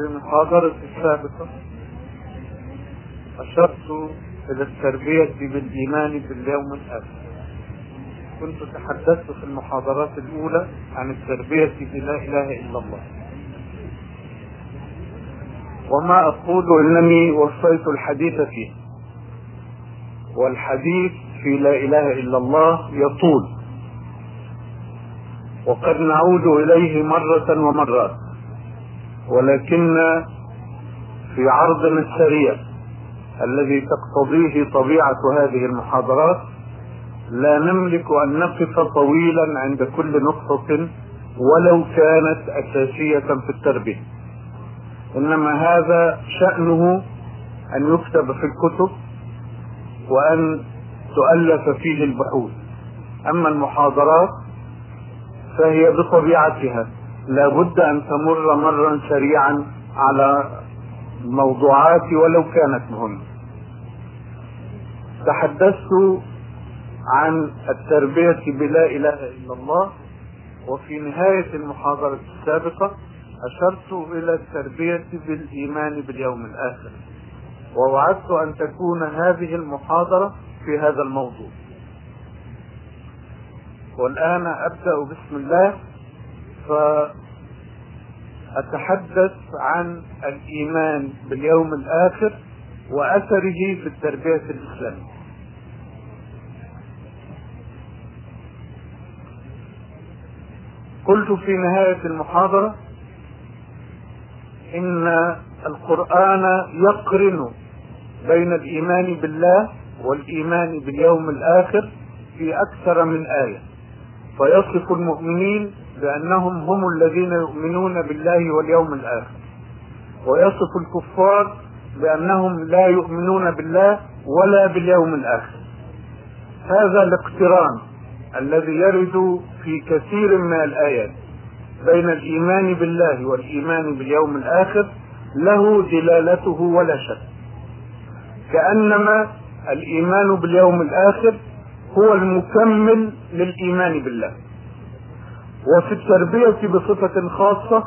في محاضرة السابقة. أشرت إلى التربية بالإيمان باليوم الآخر. كنت تحدثت في المحاضرات الأولى عن التربية بلا إله إلا الله. وما أقول إنني وفيت الحديث فيه. والحديث في لا إله إلا الله يطول. وقد نعود إليه مرة ومرات. ولكن في عرضنا السريع الذي تقتضيه طبيعة هذه المحاضرات لا نملك أن نقف طويلا عند كل نقطة ولو كانت أساسية في التربية. إنما هذا شأنه أن يكتب في الكتب وأن تؤلف فيه البحوث. أما المحاضرات فهي بطبيعتها لا بد أن تمر مرا سريعا على الموضوعات ولو كانت مهمة. تحدثت عن التربية بلا إله إلا الله وفي نهاية المحاضرة السابقة أشرت إلى التربية بالإيمان باليوم الآخر ووعدت أن تكون هذه المحاضرة في هذا الموضوع. والآن أبدأ بسم الله. فأتحدث عن الإيمان باليوم الآخر وأثره في التربية الإسلامية. قلت في نهاية المحاضرة إن القرآن يقرن بين الإيمان بالله والإيمان باليوم الآخر في أكثر من آية. فيصف المؤمنين بأنهم هم الذين يؤمنون بالله واليوم الآخر. ويصف الكفار بأنهم لا يؤمنون بالله ولا باليوم الآخر. هذا الاقتران الذي يرد في كثير من الآيات بين الإيمان بالله والإيمان باليوم الآخر له دلالته ولا شك. كأنما الإيمان باليوم الآخر هو المكمل للإيمان بالله. وفي التربية بصفة خاصة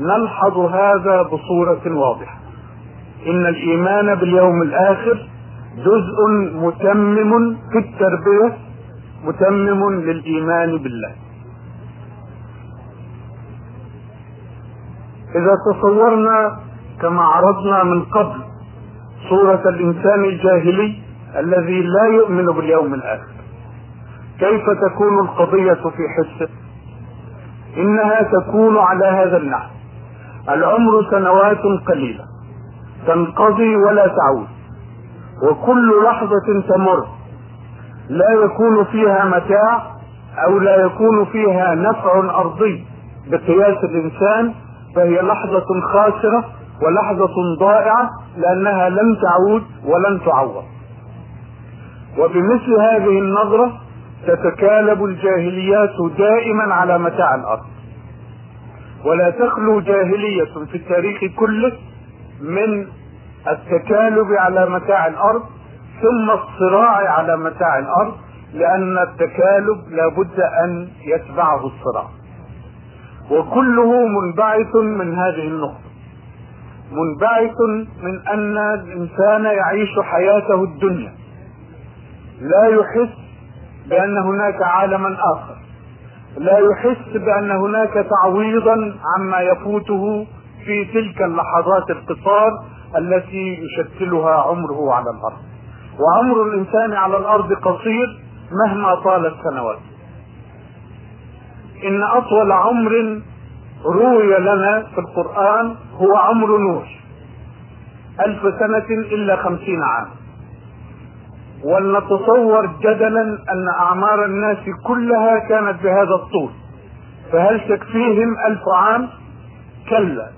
نلحظ هذا بصورة واضحة. إن الإيمان باليوم الآخر جزء متمم في التربية متمم للإيمان بالله. إذا تصورنا كما عرضنا من قبل صورة الإنسان الجاهلي الذي لا يؤمن باليوم الآخر كيف تكون القضية في حسه؟ إنها تكون على هذا النحو. العمر سنوات قليلة. تنقضي ولا تعود. وكل لحظة تمر. لا يكون فيها متاع أو لا يكون فيها نفع أرضي بقياس الإنسان فهي لحظة خاسرة ولحظة ضائعة لأنها لن تعود ولن تعوض. وبمثل هذه النظرة تتكالب الجاهليات دائما على متاع الأرض. ولا تخلو جاهلية في التاريخ كله من التكالب على متاع الأرض ثم الصراع على متاع الأرض لأن التكالب لابد أن يتبعه الصراع. وكله منبعث من هذه النقطة. منبعث من أن الإنسان يعيش حياته الدنيا. لا يحس بأن هناك عالما آخر. لا يحس بأن هناك تعويضا عما يفوته في تلك اللحظات القصار التي يشكلها عمره على الأرض. وعمر الإنسان على الأرض قصير مهما طالت سنواته إن أطول عمر روي لنا في القرآن هو عمر نوح. ألف سنة إلا خمسين عام ولنتصور جدلا أن أعمار الناس كلها كانت بهذا الطول. فهل تكفيهم ألف عام؟ كلا.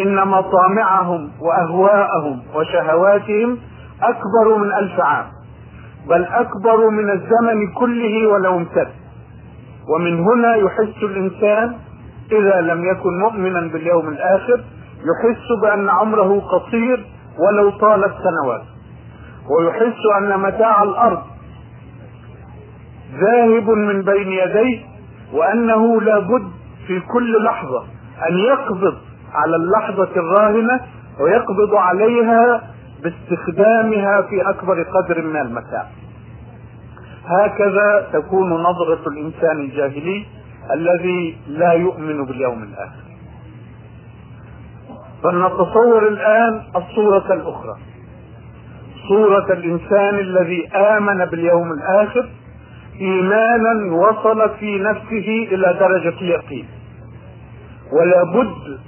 إن مطامعهم وأهواءهم وشهواتهم أكبر من ألف عام. بل أكبر من الزمن كله ولو امتد. ومن هنا يحس الإنسان إذا لم يكن مؤمنا باليوم الآخر يحس بأن عمره قصير ولو طالت سنوات ويحس أن متاع الأرض ذاهب من بين يديه وأنه لابد في كل لحظة أن يقبض على اللحظة الراهنة ويقبض عليها باستخدامها في أكبر قدر من المتاع. هكذا تكون نظرة الإنسان الجاهلي الذي لا يؤمن باليوم الآخر. فلنتصور الآن الصورة الأخرى. صورة الإنسان الذي آمن باليوم الآخر إيمانا وصل في نفسه إلى درجة اليقين. ولا بد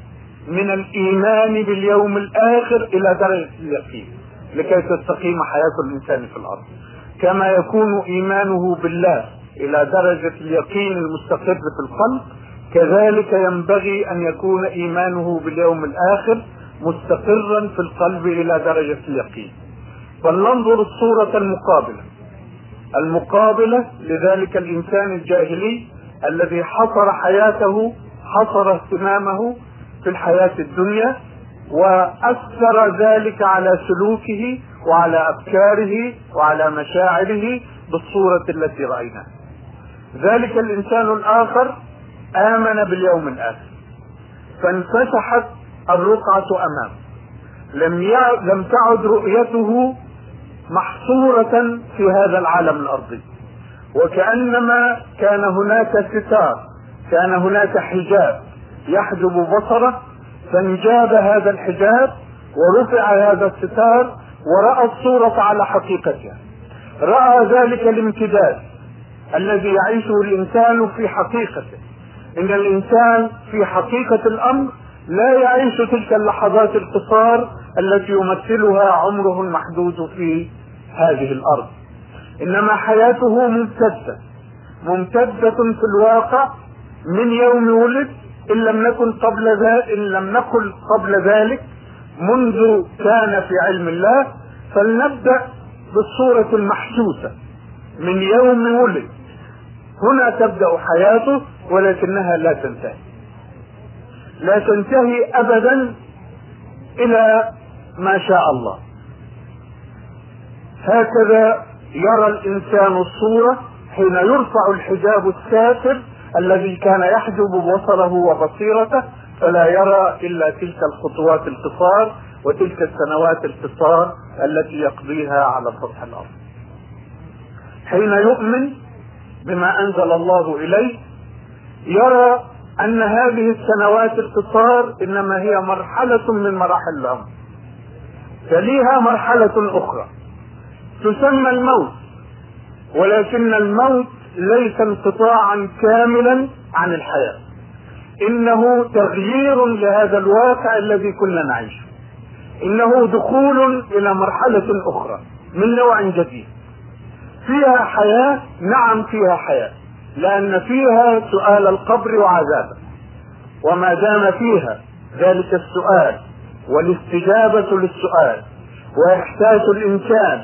من الإيمان باليوم الآخر إلى درجة اليقين. لكي تستقيم حياة الإنسان في الأرض. كما يكون إيمانه بالله إلى درجة اليقين المستقر في القلب كذلك ينبغي أن يكون إيمانه باليوم الآخر مستقرا في القلب إلى درجة اليقين. فلننظر الصورة المقابلة. المقابلة لذلك الإنسان الجاهلي الذي حصر حياته حصر اهتمامه في الحياة الدنيا وأثر ذلك على سلوكه وعلى أفكاره وعلى مشاعره بالصورة التي رأيناها. ذلك الإنسان الآخر آمن باليوم الآخر. فانفتحت الرقعة أمامه. لم لم تعد رؤيته محصورة في هذا العالم الأرضي. وكأنما كان هناك ستار كان هناك حجاب يحجب بصره فانجاب هذا الحجاب ورفع هذا الستار ورأى الصورة على حقيقتها. رأى ذلك الامتداد الذي يعيشه الإنسان في حقيقته. إن الإنسان في حقيقة الأمر لا يعيش تلك اللحظات القصار التي يمثلها عمره المحدود في هذه الأرض. إنما حياته ممتدة. ممتدة في الواقع. من يوم ولد. إن لم نكن قبل ذلك إن لم نقل قبل ذلك. منذ كان في علم الله. فلنبدأ بالصورة المحسوسة. من يوم ولد. هنا تبدأ حياته ولكنها لا تنتهي. لا تنتهي أبدا إلى ما شاء الله هكذا يرى الإنسان الصورة حين يرفع الحجاب الساتر الذي كان يحجب بصره وبصيرته فلا يرى إلا تلك الخطوات القصار وتلك السنوات القصار التي يقضيها على سطح الأرض. حين يؤمن بما أنزل الله إليه يرى أن هذه السنوات القصار إنما هي مرحلة من مراحل الأمر. تليها مرحلة أخرى. تسمى الموت ولكن الموت ليس انقطاعا كاملا عن الحياة. إنه تغيير لهذا الواقع الذي كنا نعيشه. إنه دخول إلى مرحلة أخرى من نوع جديد. فيها حياة نعم فيها حياة لأن فيها سؤال القبر وعذابه. وما دام فيها ذلك السؤال والاستجابة للسؤال وإحساس الإنسان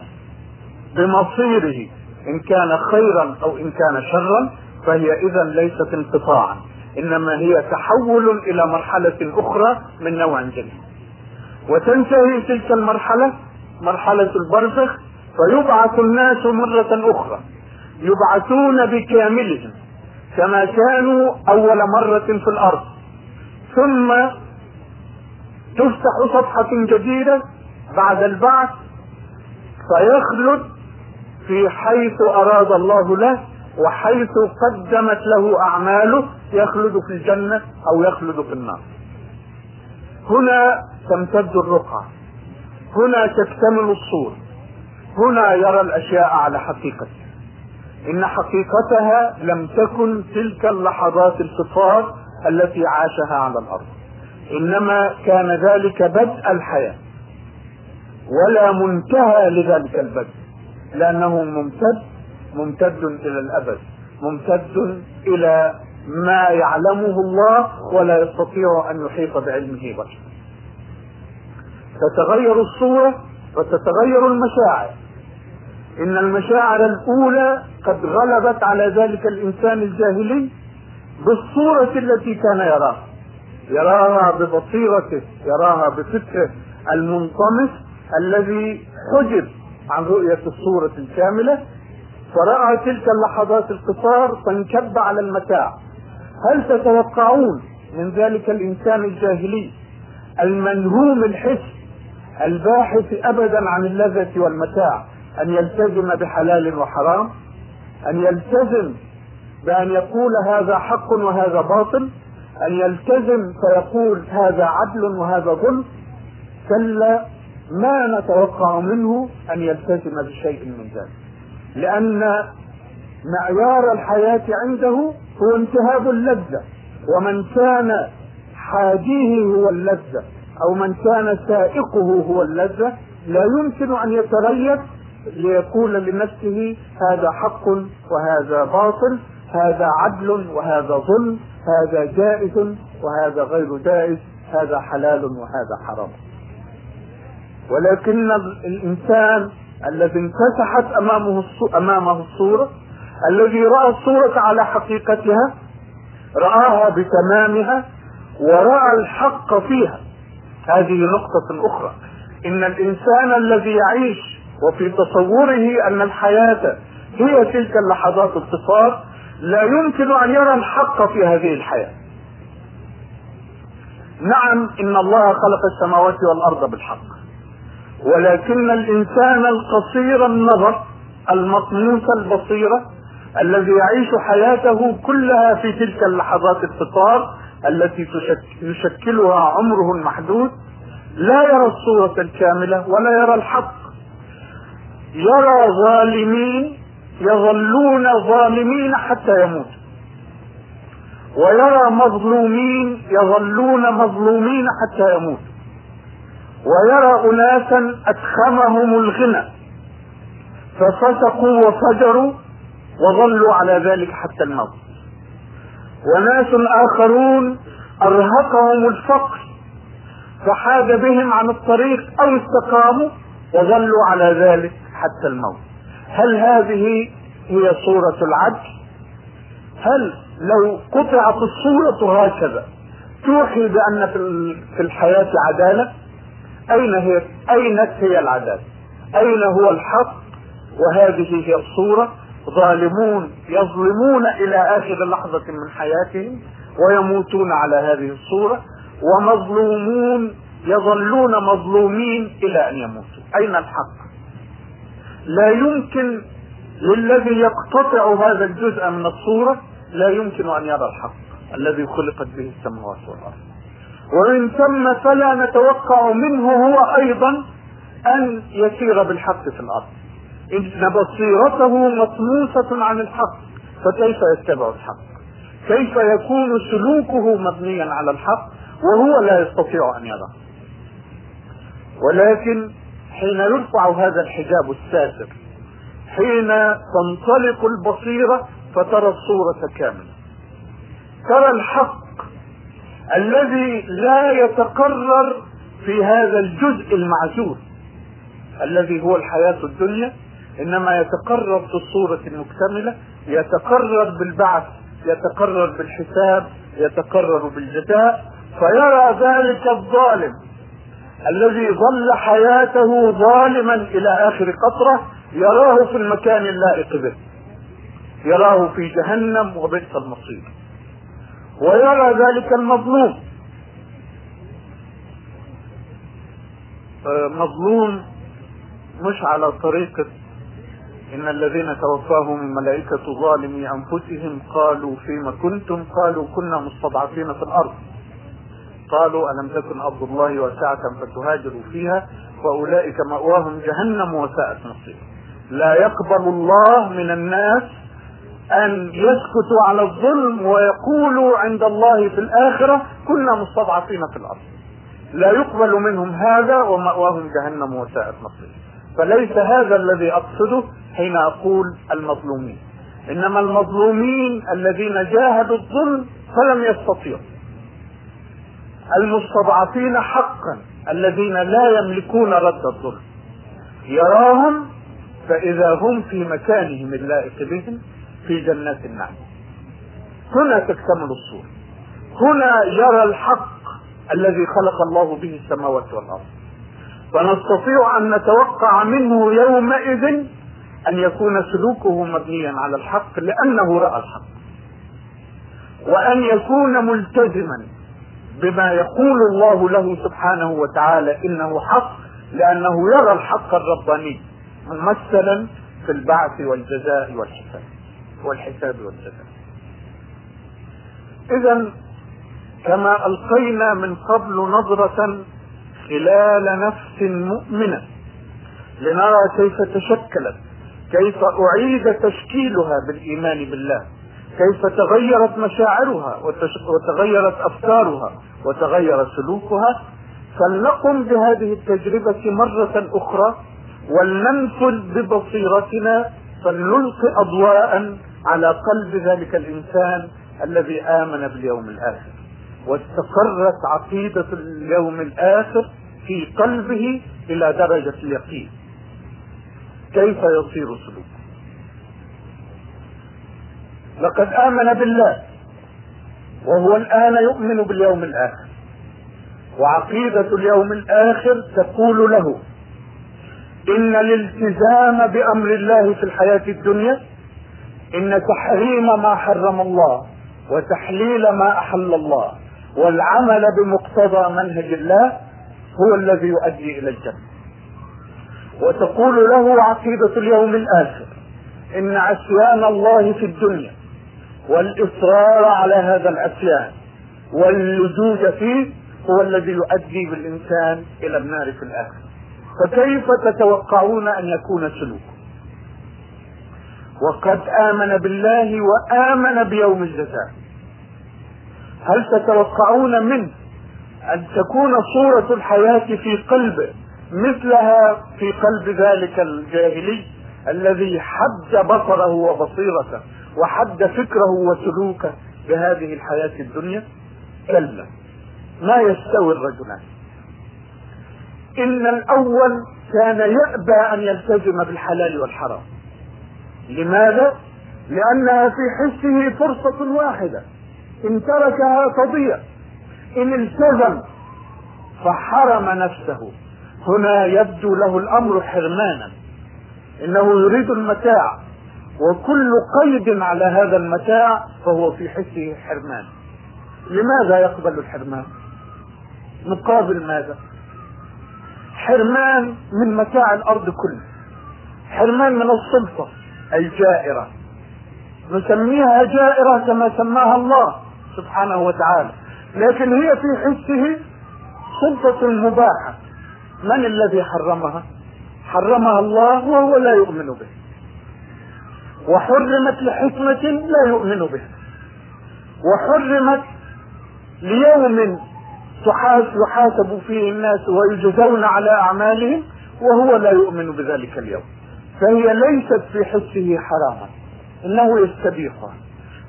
بمصيره إن كان خيرا أو إن كان شرا فهي اذا ليست انقطاعا إنما هي تحول إلى مرحلة أخرى من نوع جديد. وتنتهي تلك المرحلة مرحلة البرزخ فيبعث الناس مرة أخرى يبعثون بكاملهم كما كانوا أول مرة في الأرض. ثم تفتح صفحة جديدة بعد البعث فيخلد في حيث أراد الله له وحيث قدمت له أعماله يخلد في الجنة أو يخلد في النار. هنا تمتد الرقعة. هنا تكتمل الصور. هنا يرى الأشياء على حقيقتها إن حقيقتها لم تكن تلك اللحظات القصار التي عاشها على الأرض. إنما كان ذلك بدء الحياة ولا منتهى لذلك البدء لأنه ممتد ممتد إلى الأبد ممتد إلى ما يعلمه الله ولا يستطيع أن يحيط بعلمه بشر. تتغير الصورة وتتغير المشاعر. إن المشاعر الأولى قد غلبت على ذلك الإنسان الجاهلي بالصورة التي كان يراها. يراها ببصيرته يراها بفكره المنطمس الذي حجب عن رؤية الصورة الكاملة. فرأى تلك اللحظات القصار فانكب على المتاع. هل تتوقعون من ذلك الإنسان الجاهلي المنهوم الحس الباحث ابدا عن اللذة والمتاع أن يلتزم بحلال وحرام؟ أن يلتزم بأن يقول هذا حق وهذا باطل؟ أن يلتزم فيقول هذا عدل وهذا ظلم كلا ما نتوقع منه أن يلتزم بشيء من ذلك. لأن معيار الحياة عنده هو انتهاب اللذة ومن كان حاديه هو اللذة أو من كان سائقه هو اللذة. لا يمكن أن يتغير ليقول لنفسه هذا حق وهذا باطل هذا عدل وهذا ظلم. هذا جائز وهذا غير جائز هذا حلال وهذا حرام. ولكن الإنسان الذي انفتحت أمامه أمامه الصورة الذي رأى الصورة على حقيقتها رآها بتمامها ورأى الحق فيها. هذه نقطة أخرى. إن الإنسان الذي يعيش وفي تصوره أن الحياة هي تلك اللحظات الصفار لا يمكن أن يرى الحق في هذه الحياة. نعم إن الله خلق السماوات والأرض بالحق ولكن الإنسان القصير النظر المطموس البصيره الذي يعيش حياته كلها في تلك اللحظات الفطار التي يشكلها عمره المحدود لا يرى الصورة الكاملة ولا يرى الحق. يرى ظالمين يظلون ظالمين حتى يموتوا. ويرى مظلومين يظلون مظلومين حتى يموتوا. ويرى أناسا ادخمهم الغنى. ففسقوا وفجروا وظلوا على ذلك حتى الموت. وناس آخرون أرهقهم الفقر. فحاد بهم عن الطريق أو استقاموا وظلوا على ذلك حتى الموت. هل هذه هي صورة العدل؟ هل لو قطعت الصورة هكذا توحي بأن في الحياة عدالة أين هي أين هي العدالة؟ أين هو الحق؟ وهذه هي الصورة. ظالمون يظلمون إلى آخر لحظة من حياتهم ويموتون على هذه الصورة ومظلومون يظلون مظلومين إلى أن يموتوا. أين الحق؟ لا يمكن للذي يقتطع هذا الجزء من الصورة لا يمكن أن يرى الحق الذي خلقت به السماوات والأرض. ومن ثم فلا نتوقع منه هو أيضا أن يسير بالحق في الأرض. إن بصيرته مطموسة عن الحق فكيف يتبع الحق؟ كيف يكون سلوكه مبنيا على الحق وهو لا يستطيع أن يرى؟ ولكن حين يرفع هذا الحجاب الساتر حين تنطلق البصيرة فترى الصورة كاملة. ترى الحق الذي لا يتقرر في هذا الجزء المعزول الذي هو الحياة الدنيا إنما يتقرر في الصورة المكتملة يتقرر بالبعث يتقرر بالحساب يتقرر بالجزاء فيرى ذلك الظالم. الذي ظل حياته ظالما إلى آخر قطرة يراه في المكان اللائق به. يراه في جهنم وبئس المصير. ويرى ذلك المظلوم. مظلوم مش على طريقة إن الذين توفاهم الملائكة ظالمي أنفسهم قالوا فيما كنتم؟ قالوا كنا مستضعفين في الأرض. قالوا ألم تكن أرض الله واسعة فتهاجروا فيها فأولئك مأواهم جهنم وساءت مصير لا يقبل الله من الناس أن يسكتوا على الظلم ويقولوا عند الله في الآخرة كنا مستضعفين في الأرض. لا يقبل منهم هذا ومأواهم جهنم وساءت مصير فليس هذا الذي أقصده حين أقول المظلومين. إنما المظلومين الذين جاهدوا الظلم فلم يستطيعوا. المستضعفين حقا الذين لا يملكون رد الظلم يراهم فإذا هم في مكانهم اللائق بهم في جنات النعيم. هنا تكتمل الصورة. هنا يرى الحق الذي خلق الله به السماوات والأرض. فنستطيع أن نتوقع منه يومئذ أن يكون سلوكه مبنيا على الحق لأنه رأى الحق. وأن يكون ملتزما بما يقول الله له سبحانه وتعالى إنه حق لأنه يرى الحق الرباني ممثلا في البعث والجزاء والحساب والحساب والجزاء. اذا كما ألقينا من قبل نظرة خلال نفس مؤمنة لنرى كيف تشكلت كيف أعيد تشكيلها بالإيمان بالله. كيف تغيرت مشاعرها وتغيرت أفكارها وتغير سلوكها؟ فلنقم بهذه التجربة مرة أخرى ولننفذ ببصيرتنا فلنلقي اضواء على قلب ذلك الإنسان الذي آمن باليوم الآخر. واستقرت عقيدة اليوم الآخر في قلبه إلى درجة اليقين. كيف يصير سلوكه لقد آمن بالله وهو الآن يؤمن باليوم الآخر. وعقيدة اليوم الآخر تقول له إن الالتزام بأمر الله في الحياة الدنيا إن تحريم ما حرم الله وتحليل ما أحل الله والعمل بمقتضى منهج الله هو الذي يؤدي إلى الجنة. وتقول له عقيدة اليوم الآخر إن عصيان الله في الدنيا والإصرار على هذا العصيان واللجوج فيه هو الذي يؤدي بالإنسان إلى النار في الآخرة. فكيف تتوقعون أن يكون سلوكه؟ وقد آمن بالله وآمن بيوم الجزاء. هل تتوقعون منه أن تكون صورة الحياة في قلبه مثلها في قلب ذلك الجاهلي الذي حد بصره وبصيرته وحد فكره وسلوكه بهذه الحياة الدنيا؟ كلا ما يستوي الرجلان. إن الأول كان يأبى أن يلتزم بالحلال والحرام. لماذا؟ لأنها في حسه فرصة واحدة. إن تركها تضيع. إن التزم فحرم نفسه. هنا يبدو له الأمر حرمانا. إنه يريد المتاع. وكل قيد على هذا المتاع فهو في حسه حرمان. لماذا يقبل الحرمان؟ مقابل ماذا؟ حرمان من متاع الأرض كله. حرمان من السلطة الجائرة. نسميها جائرة كما سماها الله سبحانه وتعالى. لكن هي في حسه سلطة مباحة. من الذي حرمها؟ حرمها الله وهو لا يؤمن به. وحرمت لحكمة لا يؤمن بها. وحرمت ليوم يحاسب فيه الناس ويجزون على أعمالهم وهو لا يؤمن بذلك اليوم. فهي ليست في حسه حراما. إنه يستبيحها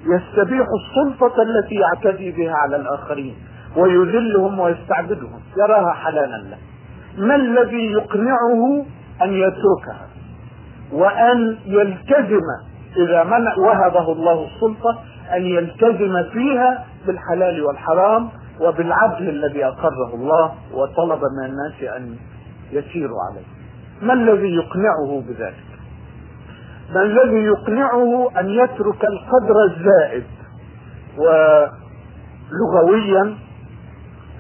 يستبيح السلطة التي يعتدي بها على الآخرين ويذلهم ويستعبدهم. يراها حلالا له. ما الذي يقنعه أن يتركها؟ وأن يلتزم إذا منع وهبه الله السلطة أن يلتزم فيها بالحلال والحرام وبالعدل الذي أقره الله وطلب من الناس أن يسيروا عليه. ما الذي يقنعه بذلك؟ ما الذي يقنعه أن يترك القدر الزائد؟ ولغويا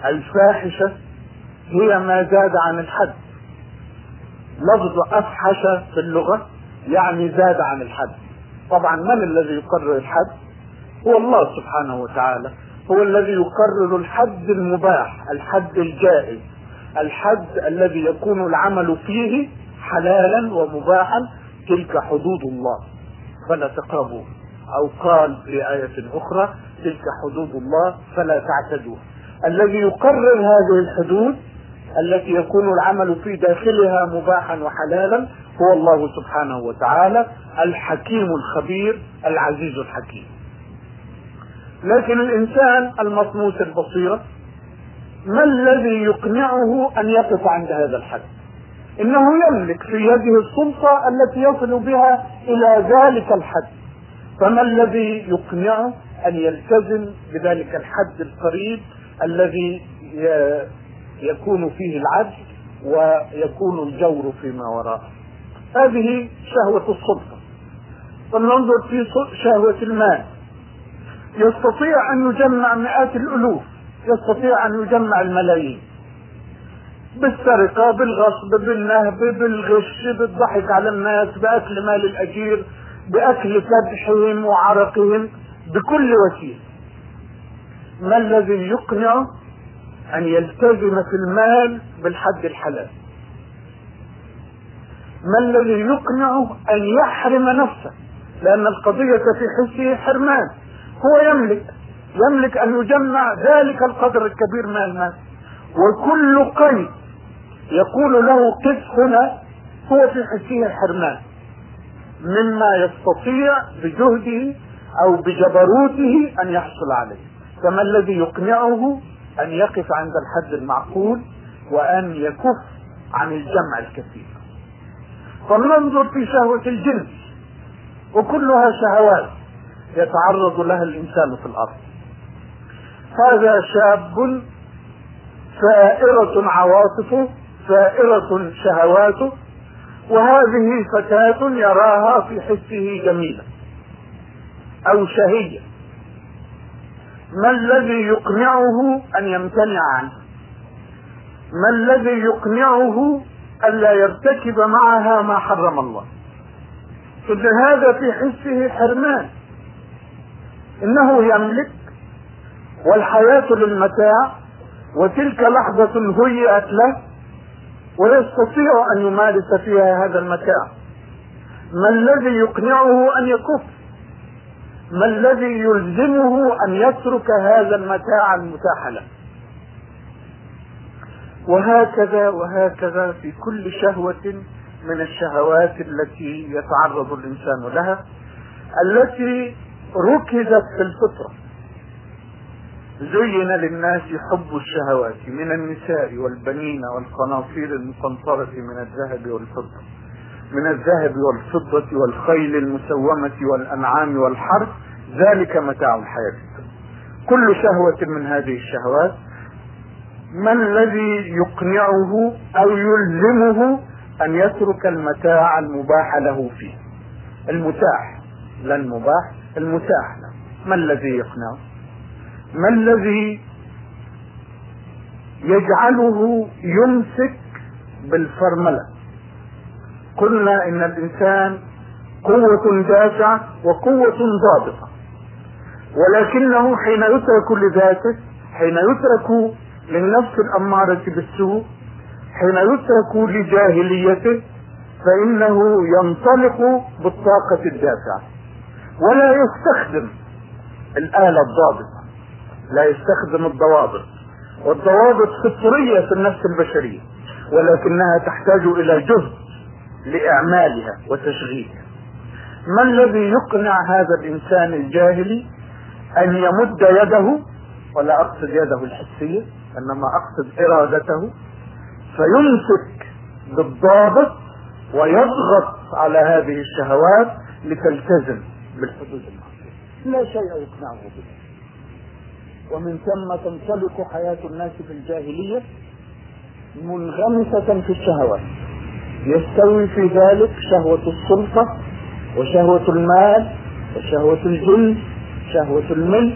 الفاحشة هي ما زاد عن الحد. لفظ أفحش في اللغة يعني زاد عن الحد. طبعا من الذي يقرر الحد؟ هو الله سبحانه وتعالى. هو الذي يقرر الحد المباح الحد الجائز. الحد الذي يكون العمل فيه حلالا ومباحا تلك حدود الله. فلا تقربوه. أو قال في آية أخرى تلك حدود الله فلا تعتدوها الذي يقرر هذه الحدود التي يكون العمل في داخلها مباحا وحلالا هو الله سبحانه وتعالى الحكيم الخبير العزيز الحكيم. لكن الإنسان المطموس البصيره ما الذي يقنعه أن يقف عند هذا الحد؟ إنه يملك في يده السلطة التي يصل بها إلى ذلك الحد. فما الذي يقنعه أن يلتزم بذلك الحد القريب الذي يكون فيه العدل ويكون الجور فيما وراءه. هذه شهوة السلطة. فلننظر في شهوة المال. يستطيع أن يجمع مئات الألوف. يستطيع أن يجمع الملايين. بالسرقة بالغصب بالنهب بالغش بالضحك على الناس بأكل مال الأجير بأكل كبحهم وعرقهم بكل وسيلة. ما الذي يقنع أن يلتزم في المال بالحد الحلال. ما الذي يقنعه أن يحرم نفسه؟ لأن القضية في حسه حرمان. هو يملك. يملك أن يجمع ذلك القدر الكبير من المال. وكل قيد يقول له قف هنا هو في حسه حرمان. مما يستطيع بجهده أو بجبروته أن يحصل عليه. فما الذي يقنعه؟ أن يقف عند الحد المعقول وأن يكف عن الجمع الكثير. فلننظر في شهوة الجنس وكلها شهوات يتعرض لها الإنسان في الأرض. هذا شاب ثائرة عواطفه ثائرة شهواته وهذه فتاة يراها في حسه جميلة أو شهية. ما الذي يقنعه أن يمتنع عنه؟ ما الذي يقنعه ألا يرتكب معها ما حرم الله؟ إن هذا في حسه حرمان. إنه يملك والحياة للمتاع وتلك لحظة هيئت له ويستطيع أن يمارس فيها هذا المتاع. ما الذي يقنعه أن يكف؟ ما الذي يلزمه أن يترك هذا المتاع المتاح له وهكذا وهكذا في كل شهوة من الشهوات التي يتعرض الإنسان لها التي ركزت في الفطرة. زين للناس حب الشهوات من النساء والبنين والقناطير المقنطرة من الذهب والفضة. من الذهب والفضة والخيل المسومة والأنعام والحرث ذلك متاع الحياة. كل شهوة من هذه الشهوات ما الذي يقنعه أو يلزمه أن يترك المتاع المباح له فيه؟ المتاح لا المباح المتاح له ما الذي يقنعه؟ ما الذي يجعله يمسك بالفرملة؟ قلنا إن الإنسان قوة دافعة وقوة ضابطة. ولكنه حين يترك لذاته حين يترك للنفس الأمارة بالسوء حين يترك لجاهليته فإنه ينطلق بالطاقة الدافعة ولا يستخدم الآلة الضابطة. لا يستخدم الضوابط. والضوابط فطرية في النفس البشرية. ولكنها تحتاج إلى جهد. لإعمالها وتشغيلها. ما الذي يقنع هذا الإنسان الجاهلي أن يمد يده ولا أقصد يده الحسية إنما أقصد إرادته فيمسك بالضابط ويضغط على هذه الشهوات لتلتزم بالحدود المعصية. لا شيء يقنعه به ومن ثم تنطلق حياة الناس في الجاهلية منغمسة في الشهوات. يستوي في ذلك شهوة السلطة وشهوة المال وشهوة الجن شهوة الملك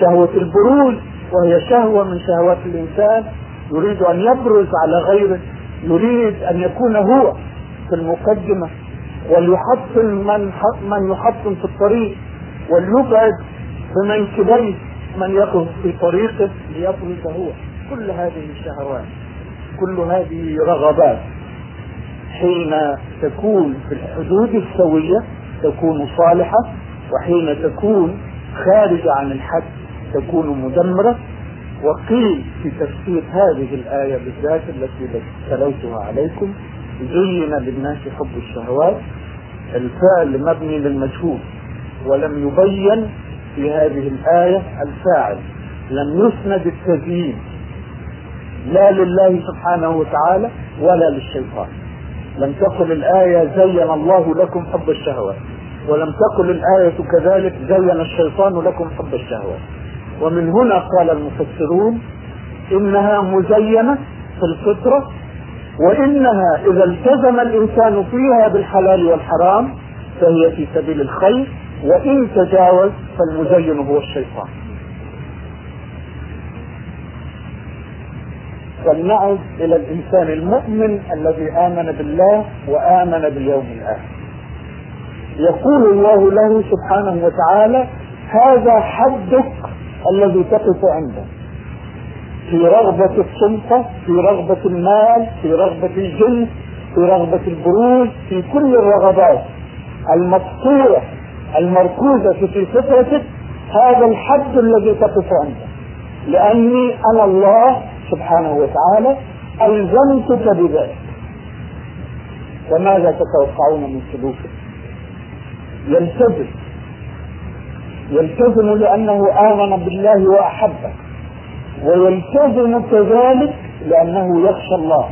شهوة البروز وهي شهوة من شهوات الإنسان يريد أن يبرز على غيره يريد أن يكون هو في المقدمة وليحطم من من يحطم في الطريق وليبعد بمنكبيه من يقف في طريقه ليبرز هو. كل هذه الشهوات كل هذه رغبات. حين تكون في الحدود السوية تكون صالحة وحين تكون خارجة عن الحد تكون مدمرة. وقيل في تفسير هذه الآية بالذات التي تلوتها عليكم زين للناس حب الشهوات الفعل مبني للمجهول ولم يبين في هذه الآية الفاعل. لم يسند التزيين لا لله سبحانه وتعالى ولا للشيطان. لم تقل الآية زين الله لكم حب الشهوات ولم تقل الآية كذلك زين الشيطان لكم حب الشهوات ومن هنا قال المفسرون إنها مزينة في الفطرة وإنها إذا التزم الإنسان فيها بالحلال والحرام فهي في سبيل الخير وإن تجاوز فالمزين هو الشيطان. فلنعد إلى الإنسان المؤمن الذي آمن بالله وآمن باليوم الآخر. يقول الله له سبحانه وتعالى هذا حدك الذي تقف عنده. في رغبة السلطة في رغبة المال في رغبة الجنس في رغبة البروز في كل الرغبات المقصورة المركوزة في فطرتك هذا الحد الذي تقف عنده. لأني أنا الله سبحانه وتعالى ألزمتك بذلك. فماذا تتوقعون من سلوكه؟ يلتزم. يلتزم لأنه آمن بالله وأحبه. ويلتزم كذلك لأنه يخشى الله.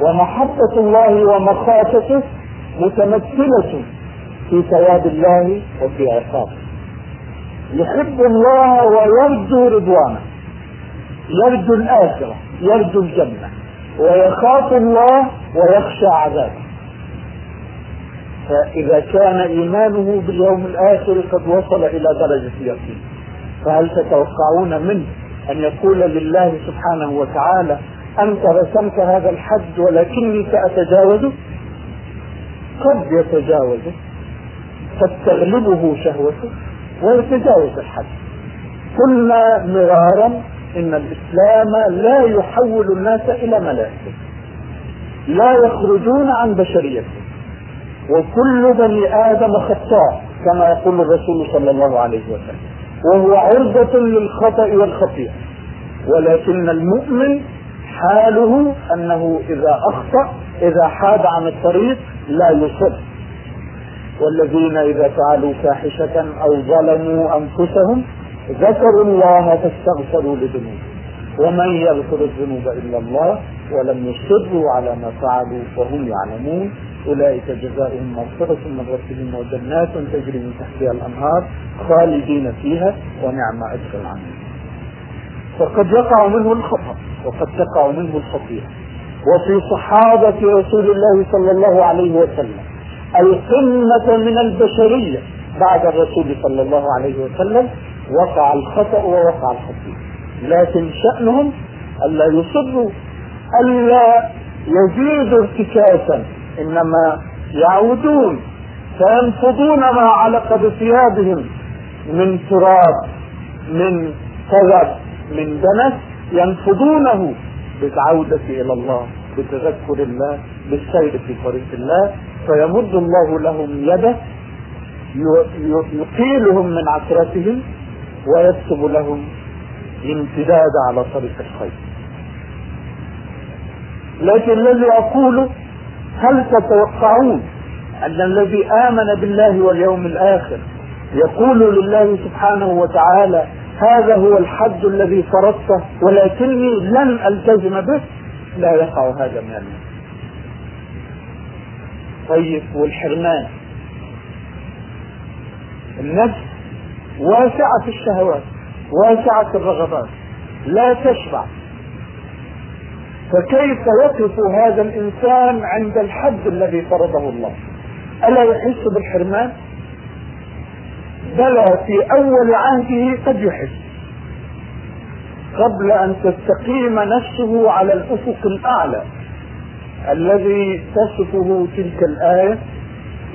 ومحبة الله ومخافته متمثلة في ثواب الله وفي عقابه. يحب الله ويرجو رضوانه. يرجو الآخرة يرجو الجنة. ويخاف الله ويخشى عذابه. فإذا كان إيمانه باليوم الآخر قد وصل إلى درجة اليقين. فهل تتوقعون منه أن يقول لله سبحانه وتعالى أنت رسمت هذا الحد ولكني سأتجاوزه قد يتجاوزه قد تغلبه شهوته ويتجاوز الحد قلنا مرارا إن الإسلام لا يحول الناس إلى ملائكة. لا يخرجون عن بشريتهم وكل بني آدم خطاء كما يقول الرسول صلى الله عليه وسلم. وهو عرضة للخطأ والخطيئة. ولكن المؤمن حاله أنه إذا أخطأ إذا حاد عن الطريق لا يصر والذين إذا فعلوا فاحشة أو ظلموا أنفسهم ذكروا الله فاستغفروا لذنوبهم. ومن يغفر الذنوب إلا الله ولم يصروا على ما فعلوا وهم يعلمون. أولئك جزاؤهم مغفرة من ربهم وجنات تجري من تحتها الأنهار خالدين فيها ونعم أجر العاملين. فقد يقع منه الخطأ وقد تقع منه الخطيئة. وفي صحابة رسول الله صلى الله عليه وسلم القمة من البشرية بعد الرسول صلى الله عليه وسلم وقع الخطأ ووقع الخطيئة لكن شأنهم ألا يصروا ألا يزيدوا ارتكاسا. إنما يعودون فينفضون ما علق بثيابهم من تراب من كذب من دنس ينفضونه بالعودة إلى الله بتذكر الله بالسير في طريق الله. فيمد الله لهم يده يقيلهم من عثرتهم ويكتب لهم الامتداد على طريق الخير. لكن الذي أقوله هل تتوقعون أن الذي آمن بالله واليوم الآخر يقول لله سبحانه وتعالى هذا هو الحد الذي فرضته ولكني لن ألتزم به؟ لا يقع هذا من الناس. طيب والحرمان. النفس واسعة الشهوات واسعة الرغبات لا تشبع. فكيف يقف هذا الإنسان عند الحد الذي فرضه الله؟ ألا يحس بالحرمان؟ بلى في أول عهده قد يحس. قبل أن تستقيم نفسه على الأفق الأعلى الذي تصفه تلك الآية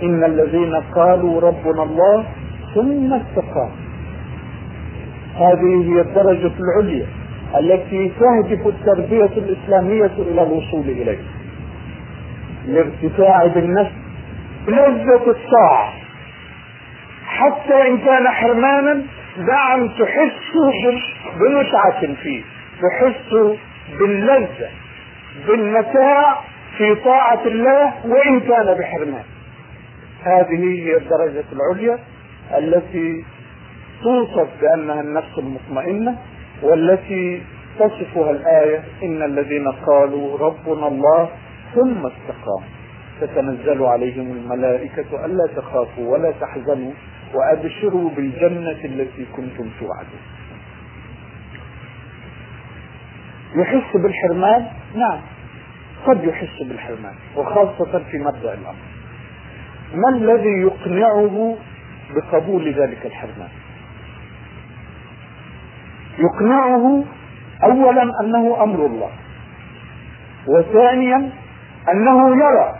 إن الذين قالوا ربنا الله ثم استقاموا هذه هي الدرجة العليا التي تهدف التربية الإسلامية إلى الوصول إليه الارتفاع بالنفس لذة الطاعة. حتى إن كان حرمانا أن تحسوا بمتعة فيه. تحسوا باللذة بالمتاع في طاعة الله وإن كان بحرمان. هذه هي الدرجة العليا التي توصف بأنها النفس المطمئنة والتي تصفها الآية إن الذين قالوا ربنا الله ثم استقاموا. تتنزل عليهم الملائكة ألا تخافوا ولا تحزنوا وأبشروا بالجنة التي كنتم توعدون. يحس بالحرمان؟ نعم قد يحس بالحرمان وخاصة في مبدأ الأمر. ما الذي يقنعه بقبول ذلك الحرمان. يقنعه اولا أنه أمر الله وثانيا أنه يرى.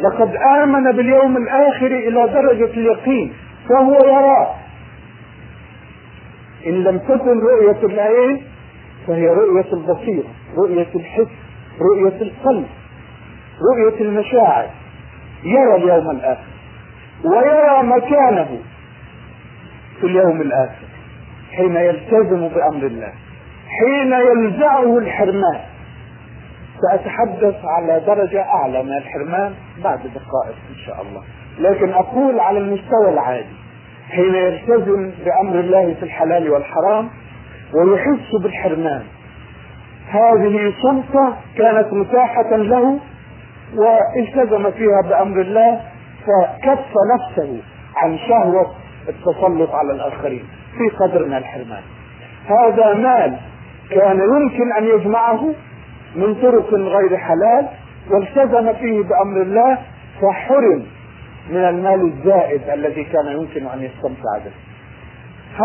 لقد آمن باليوم الآخر إلى درجة اليقين فهو يراه إن لم تكن رؤية العين فهي رؤية البصيرة رؤية الحس رؤية القلب رؤية المشاعر. يرى اليوم الآخر. ويرى مكانه في اليوم الآخر حين يلتزم بأمر الله حين ينزعه الحرمان. سأتحدث على درجة أعلى من الحرمان بعد دقائق إن شاء الله. لكن أقول على المستوى العادي حين يلتزم بأمر الله في الحلال والحرام ويحس بالحرمان. هذه سلطة كانت متاحة له والتزم فيها بأمر الله فكف نفسه عن شهوة التسلط على الآخرين في قدر من الحرمان. هذا مال كان يمكن أن يجمعه من طرق غير حلال والتزم فيه بأمر الله فحرم من المال الزائد الذي كان يمكن أن يستمتع به.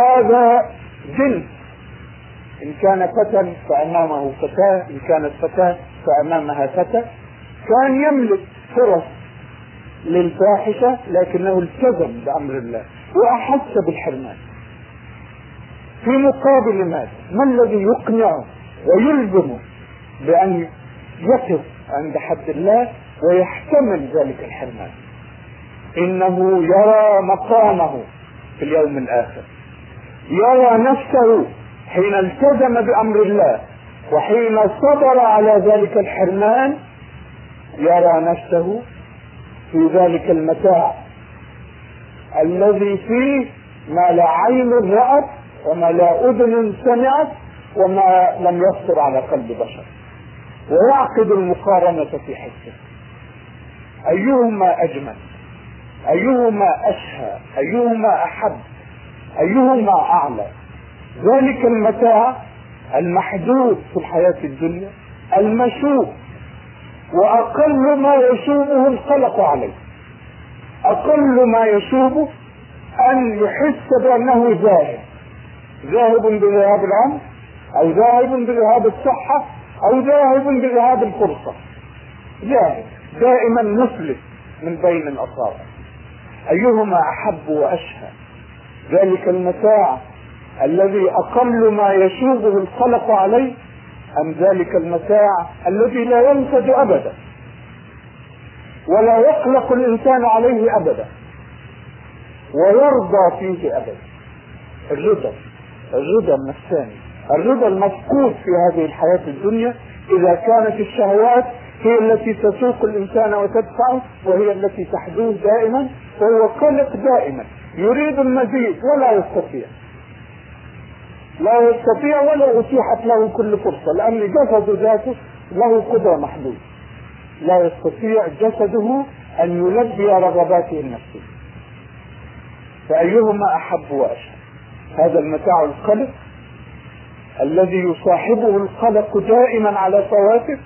هذا جنس إن كان فتى فأمامه فتاة إن كانت فتاة فأمامها فتى كان يملك فرص للفاحشة لكنه التزم بأمر الله. وأحس بالحرمان. في مقابل ماذا؟ ما الذي يقنعه ويلزمه بأن يقف عند حد الله ويحتمل ذلك الحرمان؟ إنه يرى مقامه في اليوم الآخر. يرى نفسه حين التزم بأمر الله وحين صبر على ذلك الحرمان يرى نفسه في ذلك المتاع الذي فيه ما لا عين رأت وما لا أذن سمعت وما لم يخطر على قلب بشر. ويعقد المقارنة في حسه أيهما أجمل؟ أيهما أشهى؟ أيهما أحب؟ أيهما أعلى؟ ذلك المتاع المحدود في الحياة الدنيا المشوب وأقل ما يشوبه القلق عليه. أقل ما يشوبه أن يحس بأنه ذاهب ذاهب بذهاب العمر أو ذاهب بذهاب الصحة أو ذاهب بذهاب الفرصة. ذاهب دائما مفلس من بين الأصابع. أيهما أحب وأشهى. ذلك المتاع الذي أقل ما يشوبه القلق عليه أم ذلك المتاع الذي لا ينفد أبدا ولا يقلق الإنسان عليه أبدا ويرضى فيه أبدا. الرضا الرضا النفساني الرضا المفقود في هذه الحياة الدنيا إذا كانت الشهوات هي التي تسوق الإنسان وتدفعه وهي التي تحدوه دائما وهو قلق دائما. يريد المزيد ولا يستطيع. لا يستطيع ولا أتيحت له كل فرصة لأن جسد ذاته له قدرة محدودة. لا يستطيع جسده أن يلبي رغباته النفسية فأيهما أحب وأشهى هذا المتاع القلق الذي يصاحبه القلق دائما على فواته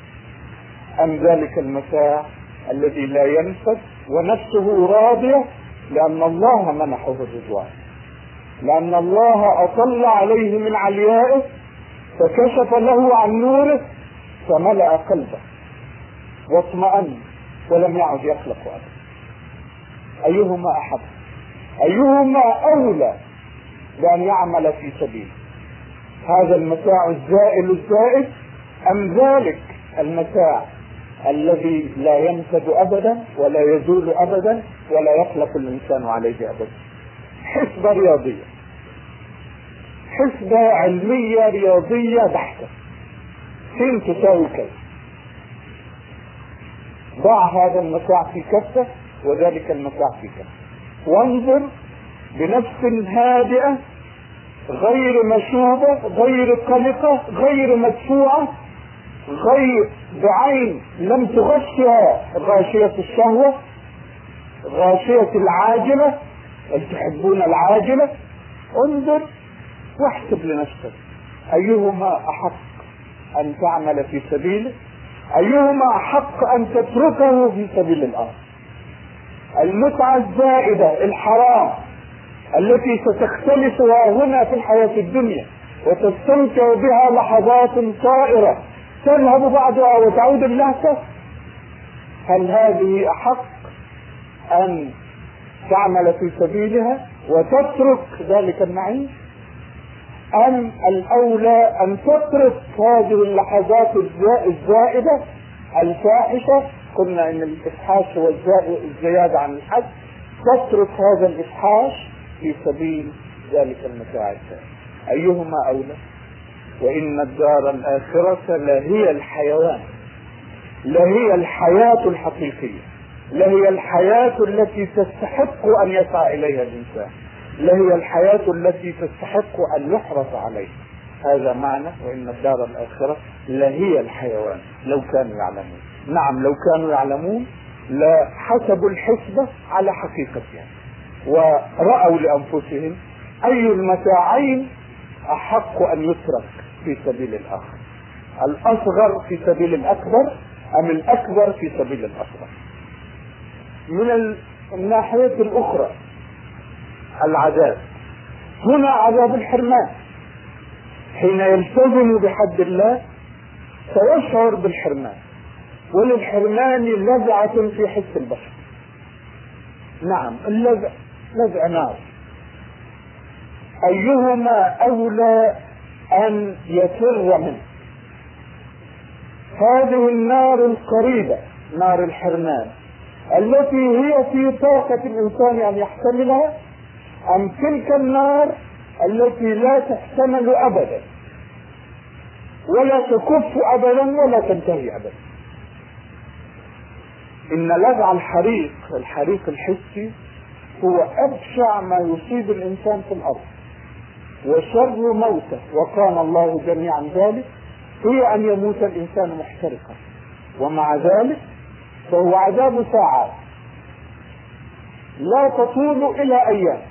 أم ذلك المتاع الذي لا ينفد ونفسه راضية لأن الله منحه الرضوان؟ لأن الله أطل عليه من عليائه فكشف له عن نوره فملأ قلبه واطمأن ولم يعد يخلق أبدا. أيهما أحب؟ أيهما أولى بأن يعمل في سبيله هذا المتاع الزائل الزائد أم ذلك المتاع الذي لا ينفد أبدا ولا يزول أبدا ولا يخلق الإنسان عليه أبدا؟ حسبة رياضية حسبة علمية رياضية بحتة. سين تساوي كذا ضع هذا المتاع في كفة وذلك المتاع في كفة. وانظر بنفس هادئة غير مشوبة غير قلقة غير مدفوعة غير بعين لم تغشها غاشية الشهوة غاشية العاجلة هل تحبون العاجلة؟ انظر واحسب لنفسك. أيهما أحق أن تعمل في سبيله أيهما أحق أن تتركه في سبيل الآخر؟ المتعة الزائدة الحرام التي ستختلفها هنا في الحياة الدنيا وتستمتع بها لحظات طائرة تذهب بعدها وتعود اللهفة هل هذه أحق أن تعمل في سبيلها وتترك ذلك النعيم؟ أم الأولى أن تترك هذه اللحظات الزائدة الفاحشة. قلنا أن الإفحاش هو الزيادة عن الحد. تترك هذا الإفحاش في سبيل ذلك المتاع أيهما أولى؟ وإن الدار الآخرة لهي الحيوان. لهي الحياة الحقيقية. لهي الحياة التي تستحق أن يسعى إليها الإنسان. لهي الحياة التي تستحق أن يحرص عليها. هذا معنى وإن الدار الآخرة لهي الحيوان لو كانوا يعلمون. نعم لو كانوا يعلمون لحسبوا الحسبة على حقيقتها. ورأوا لأنفسهم أي المتاعين أحق أن يترك في سبيل الآخر. الأصغر في سبيل الأكبر أم الأكبر في سبيل الأصغر؟ من الناحية الأخرى العذاب. هنا عذاب الحرمان. حين يلتزم بحد الله سيشعر بالحرمان. وللحرمان لذعة في حس البشر. نعم اللذع لذع نار. أيهما أولى أن يفر منه؟ هذه النار القريبة نار الحرمان التي هي في طاقة الإنسان أن يحتملها أم تلك النار التي لا تحتمل أبدا. ولا تكف أبدا ولا تنتهي أبدا. إن لذع الحريق الحريق الحسي هو أبشع ما يصيب الإنسان في الأرض. وشر موته وكان الله جميعا ذلك هي أن يموت الإنسان محترقا. ومع ذلك فهو عذاب ساعات. لا تطول إلى أيام.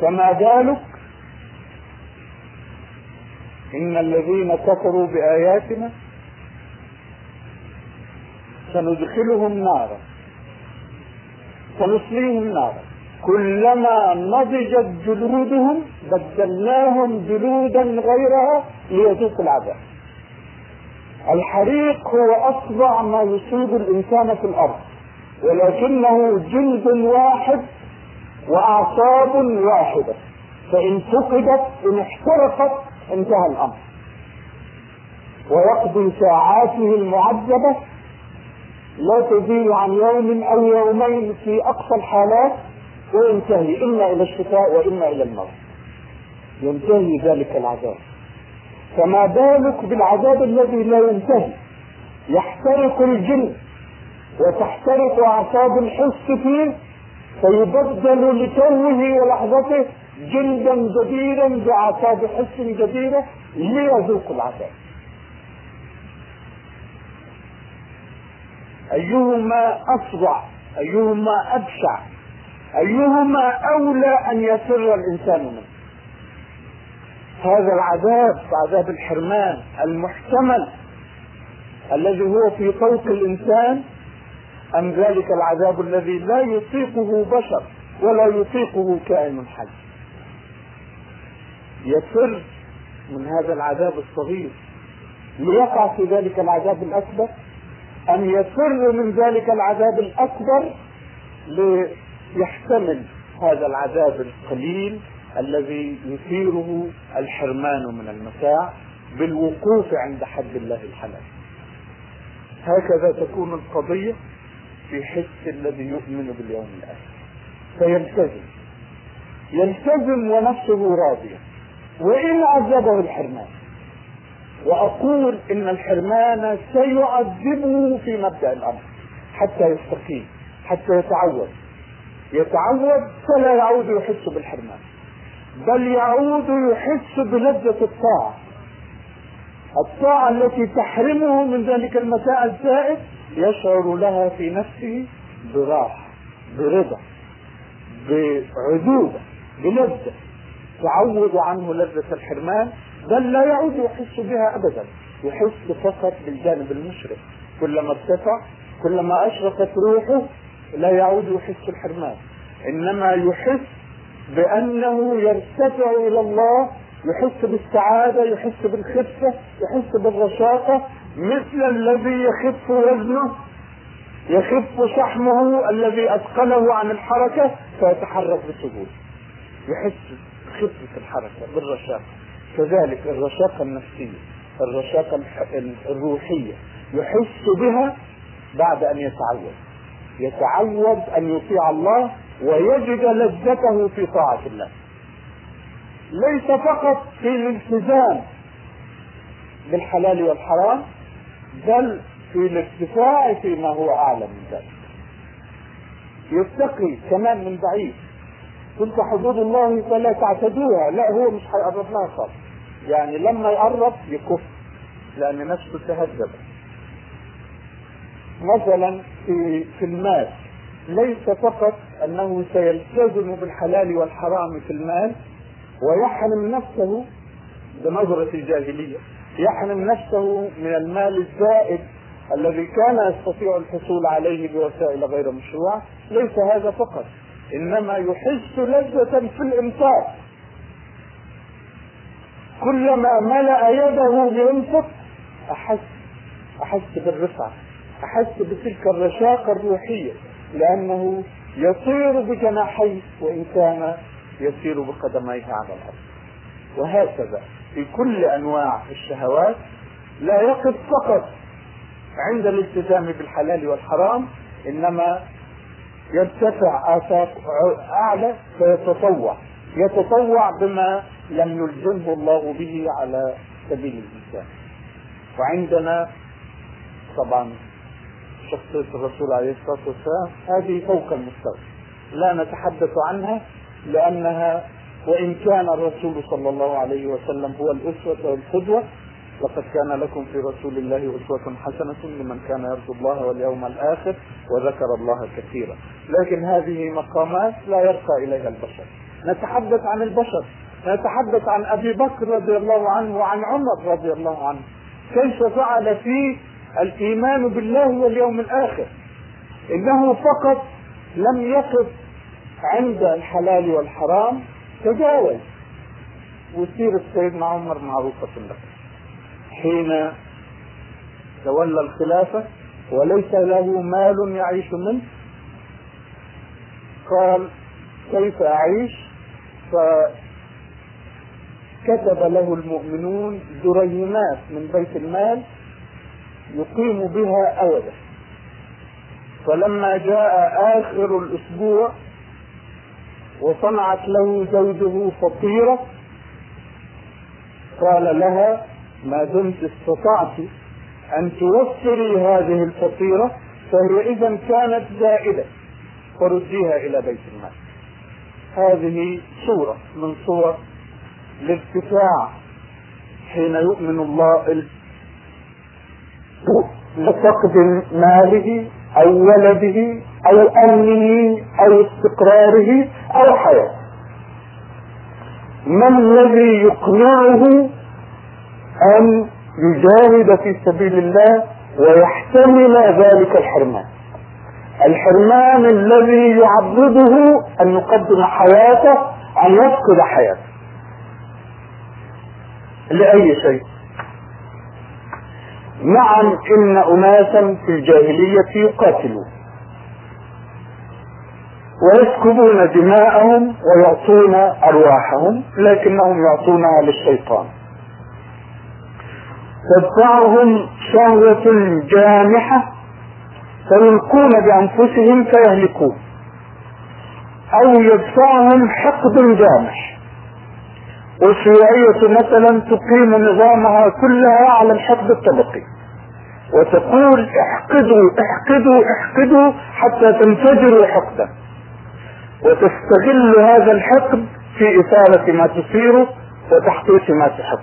فما بالك إن الذين كفروا بآياتنا سندخلهم نارا سنصليهم نارا. كلما نضجت جلودهم بدلناهم جلودا غيرها ليذوقوا العذاب. الحريق هو أصبع ما يصيب الإنسان في الأرض ولكنه جلد واحد وأعصاب واحدة. فإن فقدت إن احترقت انتهى الأمر. ويقضي ساعاته المعذبة لا تزيد عن يوم أو يومين في أقصى الحالات وينتهي إما إلى الشفاء وإما إلى الموت ينتهي ذلك العذاب. فما بالك بالعذاب الذي لا ينتهي؟ يحترق الجن وتحترق أعصاب الحس فيه فيبدل لتوه ولحظته جلدا جديدا بأعصاب حس جديدة ليذوق العذاب. أيهما أفظع أيهما أبشع أيهما أولى أن يفر الإنسان منه؟ هذا العذاب عذاب الحرمان المحتمل الذي هو في طوق الإنسان أم ذلك العذاب الذي لا يطيقه بشر ولا يطيقه كائن حي. يفر من هذا العذاب الصغير ليقع في ذلك العذاب الأكبر أن يفر من ذلك العذاب الأكبر ليحتمل هذا العذاب القليل الذي يثيره الحرمان من المتاع بالوقوف عند حد الله الحلال. هكذا تكون القضية في حس الذي يؤمن باليوم الآخر. فيلتزم. يلتزم ونفسه راضية. وإن عذبه الحرمان. وأقول إن الحرمان سيعذبه في مبدأ الأمر. حتى يستقيم. حتى يتعود. يتعود فلا يعود يحس بالحرمان. بل يعود يحس بلذة الطاعة. الطاعة التي تحرمه من ذلك المتاع الزائد يشعر لها في نفسه براحة برضا بعذوبة بلذة. تعوض عنه لذة الحرمان بل لا يعود يحس بها أبدا. يحس فقط بالجانب المشرق كلما ارتفع كلما أشرقت روحه لا يعود يحس الحرمان. إنما يحس بأنه يرتفع إلى الله يحس بالسعادة يحس بالخفة يحس بالرشاقة مثل الذي يخف وزنه. يخف شحمه الذي أثقله عن الحركة فيتحرك بسهولة. يحس بخفة الحركة بالرشاقة. كذلك الرشاقة النفسية الرشاقة الروحية. يحس بها بعد أن يتعود. يتعود أن يطيع الله ويجد لذته في طاعة الله. ليس فقط في الالتزام بالحلال والحرام بل في الارتفاع فيما هو أعلى من ذلك. يتقي كمان من بعيد. تلك حدود الله فلا تعتدوها. لا هو مش هيقرب لها خالص. يعني لما يقرب يكف لأن نفسه تهذبت مثلا في في المال ليس فقط أنه سيلتزم بالحلال والحرام في المال ويحرم نفسه بنظرة الجاهلية يحرم نفسه من المال الزائد الذي كان يستطيع الحصول عليه بوسائل غير مشروعة. ليس هذا فقط إنما يحس لذة في الإنفاق. كلما ملأ يده لينفق أحس أحس بالرفعة أحس بتلك الرشاقة الروحية لأنه يطير بجناحيه وإن كان يسير بقدميه على الأرض. وهكذا في كل أنواع الشهوات لا يقف فقط عند الالتزام بالحلال والحرام إنما يرتفع آفاق أعلى فيتطوع. يتطوع بما لم يلزمه الله به على سبيل الإنسان. وعندنا طبعا شخصية الرسول عليه الصلاة والسلام هذه فوق المستوى. لا نتحدث عنها لأنها وإن كان الرسول صلى الله عليه وسلم هو الأسوة والقدوة لقد كان لكم في رسول الله أسوة حسنة لمن كان يرجو الله واليوم الآخر وذكر الله كثيرا. لكن هذه مقامات لا يرقى إليها البشر. نتحدث عن البشر نتحدث عن أبي بكر رضي الله عنه وعن عمر رضي الله عنه. كيف فعل فيه الإيمان بالله واليوم الآخر؟ إنه فقط لم يقف عند الحلال والحرام تجاوز. وسيرة سيدنا عمر معروفة لك حين تولى الخلافة وليس له مال يعيش منه قال كيف أعيش؟ فكتب له المؤمنون دريمات من بيت المال يقيم بها أودا فلما جاء آخر الأسبوع وصنعت له زوجه فطيرة قال لها ما دمت استطعت أن توفري هذه الفطيرة فهي إذا كانت زائدة فرديها إلى بيت المال. هذه صورة من صور الارتفاع حين يؤمن الله لفقد ماله أو ولده أو امنه أو استقراره أو حياته ما الذي يقنعه أن يجاهد في سبيل الله ويحتمل ذلك الحرمان؟ الحرمان الذي يعرضه أن يقدم حياته أن يفقد حياته. لأي شيء؟ نعم إن اناسا في الجاهلية يقاتلون. ويسكبون دماءهم ويعطون أرواحهم لكنهم يعطونها للشيطان. تدفعهم شهوة جامحة فيلقون بأنفسهم فيهلكون. أو يدفعهم حقد جامح. والشيوعية مثلا تقيم نظامها كلها على الحقد الطبقي. وتقول احقدوا احقدوا احقدوا حتى تنفجروا حقدا. وتستغل هذا الحقد في إثارة ما تثيره وتحقيق ما تحق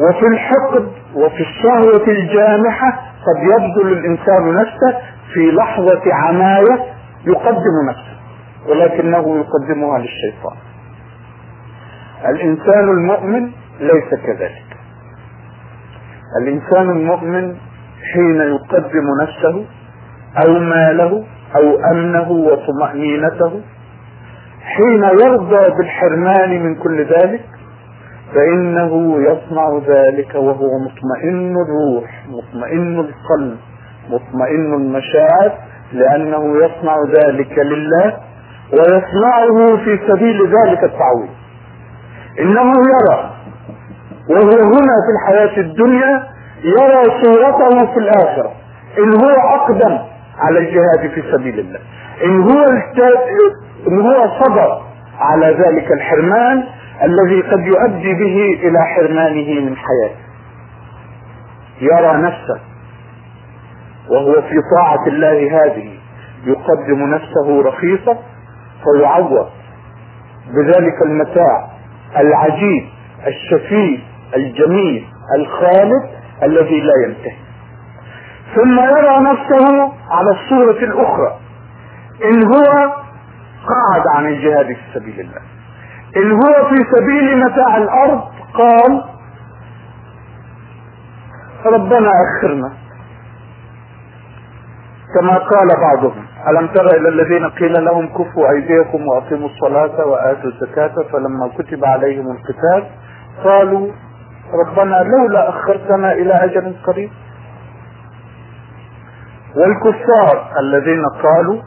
وفي الحقد وفي الشهوة الجامحة قد يبذل الإنسان نفسه في لحظة عناية يقدم نفسه ولكنه يقدمها للشيطان. الإنسان المؤمن ليس كذلك. الإنسان المؤمن حين يقدم نفسه أو ماله أو أمنه وطمأنينته حين يرضى بالحرمان من كل ذلك فإنه يصنع ذلك وهو مطمئن الروح مطمئن القلب مطمئن المشاعر لأنه يصنع ذلك لله ويصنعه في سبيل ذلك التعويض. إنه يرى وهو هنا في الحياة الدنيا يرى صورته في الآخرة إن هو أقدم على الجهاد في سبيل الله إن هو إن هو صبر على ذلك الحرمان الذي قد يؤدي به إلى حرمانه من حياته. يرى نفسه وهو في طاعة الله هذه يقدم نفسه رخيصة فيعوض بذلك المتاع العجيب الشفيف الجميل الخالد الذي لا ينتهي. ثم يرى نفسه على الصورة الأخرى. إن هو قعد عن الجهاد في سبيل الله. إن هو في سبيل متاع الأرض قال ربنا أخرنا. كما قال بعضهم. ألم تر إلى الذين قيل لهم كفوا أيديكم وأقيموا الصلاة وآتوا الزكاة فلما كتب عليهم القتال قالوا ربنا لولا أخرتنا إلى أجل قريب. والكفار الذين قالوا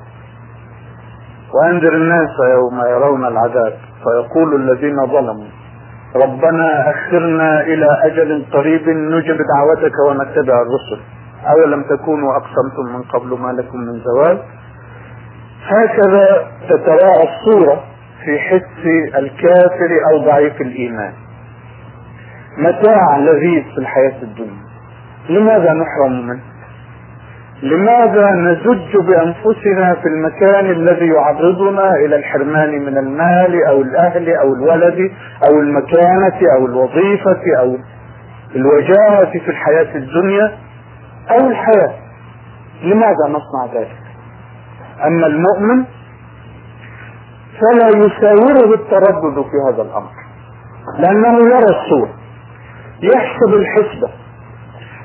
وأنذر الناس يوم يرون العذاب فيقول الذين ظلموا ربنا أخرنا إلى أجل قريب نجب دعوتك ونتبع الرسل. أولم تكونوا أقسمتم من قبل ما لكم من زوال؟ هكذا تتراءى الصورة في حس الكافر أو ضعيف الإيمان. متاع لذيذ في الحياة الدنيا. لماذا نحرم منه؟ لماذا نزج بأنفسنا في المكان الذي يعرضنا إلى الحرمان من المال أو الأهل أو الولد أو المكانة أو الوظيفة أو الوجاهة في الحياة الدنيا أو الحياة؟ لماذا نصنع ذلك؟ اما المؤمن فلا يساوره التردد في هذا الأمر لأنه يرى الصورة يحسب الحسبة.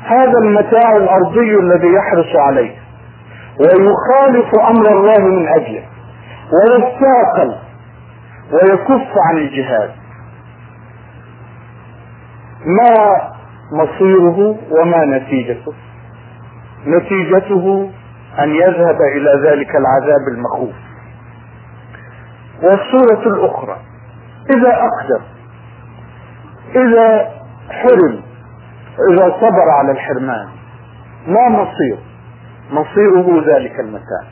هذا المتاع الأرضي الذي يحرص عليه ويخالف أمر الله من أجله ويستاقل ويكف عن الجهاد. ما مصيره وما نتيجته؟ نتيجته أن يذهب إلى ذلك العذاب المخوف. والصورة الأخرى إذا أقدم إذا حرم إذا صبر على الحرمان ما مصير؟ مصيره ذلك المكان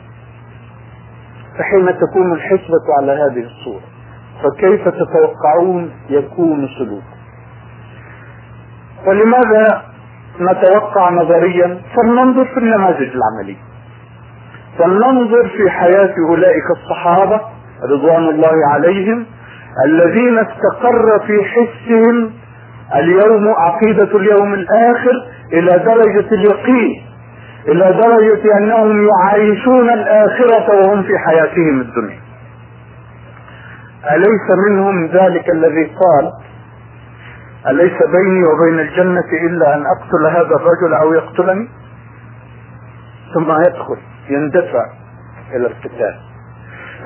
فحين تكون الحسبة على هذه الصورة فكيف تتوقعون يكون سلوك؟ ولماذا نتوقع نظريا؟ فلننظر في النماذج العملية. فلننظر في حياة أولئك الصحابة رضوان الله عليهم الذين استقر في حسهم اليوم عقيدة اليوم الآخر إلى درجة اليقين إلى درجة أنهم يعايشون الآخرة وهم في حياتهم الدنيا. أليس منهم ذلك الذي قال أليس بيني وبين الجنة إلا أن أقتل هذا الرجل أو يقتلني؟ ثم يدخل. يندفع إلى القتال.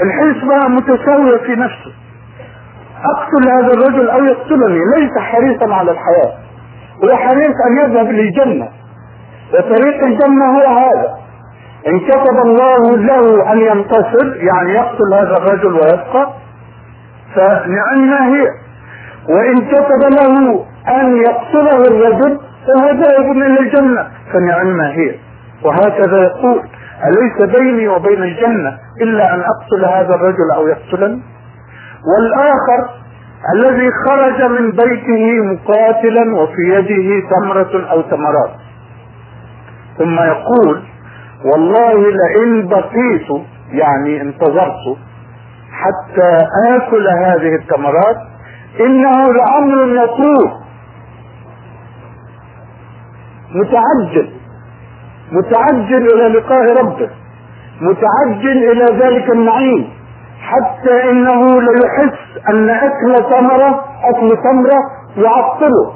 الحسبة متساوية في نفسه. أقتل هذا الرجل أو يقتلني ليس حريصا على الحياة. هو حريص أن يذهب للجنة. وطريق الجنة هو هذا. إن كتب الله له أن ينتصر يعني يقتل هذا الرجل ويبقى فنعم هي. وإن كتب له أن يقتله الرجل فهو ذاهب إلى الجنة فنعم هي. وهكذا يقول. أليس بيني وبين الجنة إلا أن أقتل هذا الرجل أو يقتلني والآخر الذي خرج من بيته مقاتلا وفي يده تمرة أو تمرات. ثم يقول والله لئن بقيت يعني انتظرت حتى آكل هذه التمرات إنه لأمر يطوف متعجل. متعجل إلى لقاء ربه متعجل إلى ذلك النعيم حتى إنه ليحس أن أكل ثمرة أكل ثمرة يعطله.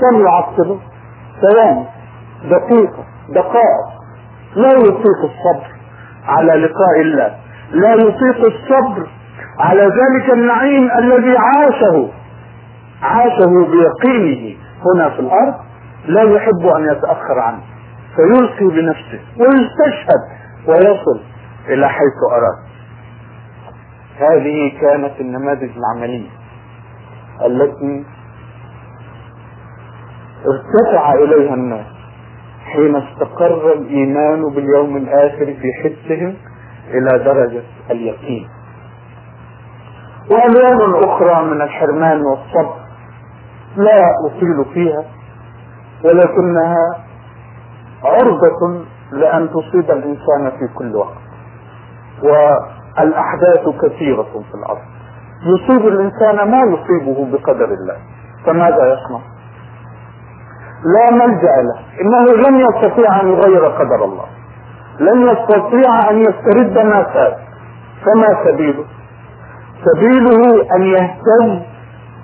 كم يعطله؟ ثواني دقيقة دقائق لا يطيق الصبر على لقاء الله لا يطيق الصبر على ذلك النعيم الذي عاشه عاشه بيقينه هنا في الأرض. لا يحب أن يتأخر عنه فيلقي بنفسه ويستشهد ويصل إلى حيث أراد. هذه كانت النماذج العملية التي ارتفع إليها الناس حين استقر الإيمان باليوم الآخر في حسهم إلى درجة اليقين. والوان أخرى من الحرمان والصبر لا اطيل فيها. ولكنها عرضة لأن تصيب الإنسان في كل وقت. والأحداث كثيرة في الأرض. يصيب الإنسان ما يصيبه بقدر الله. فماذا يصنع؟ لا ملجأ له. إنه لن يستطيع أن يغير قدر الله. لن يستطيع أن يسترد ما فات فما سبيله؟ سبيله أن يهتم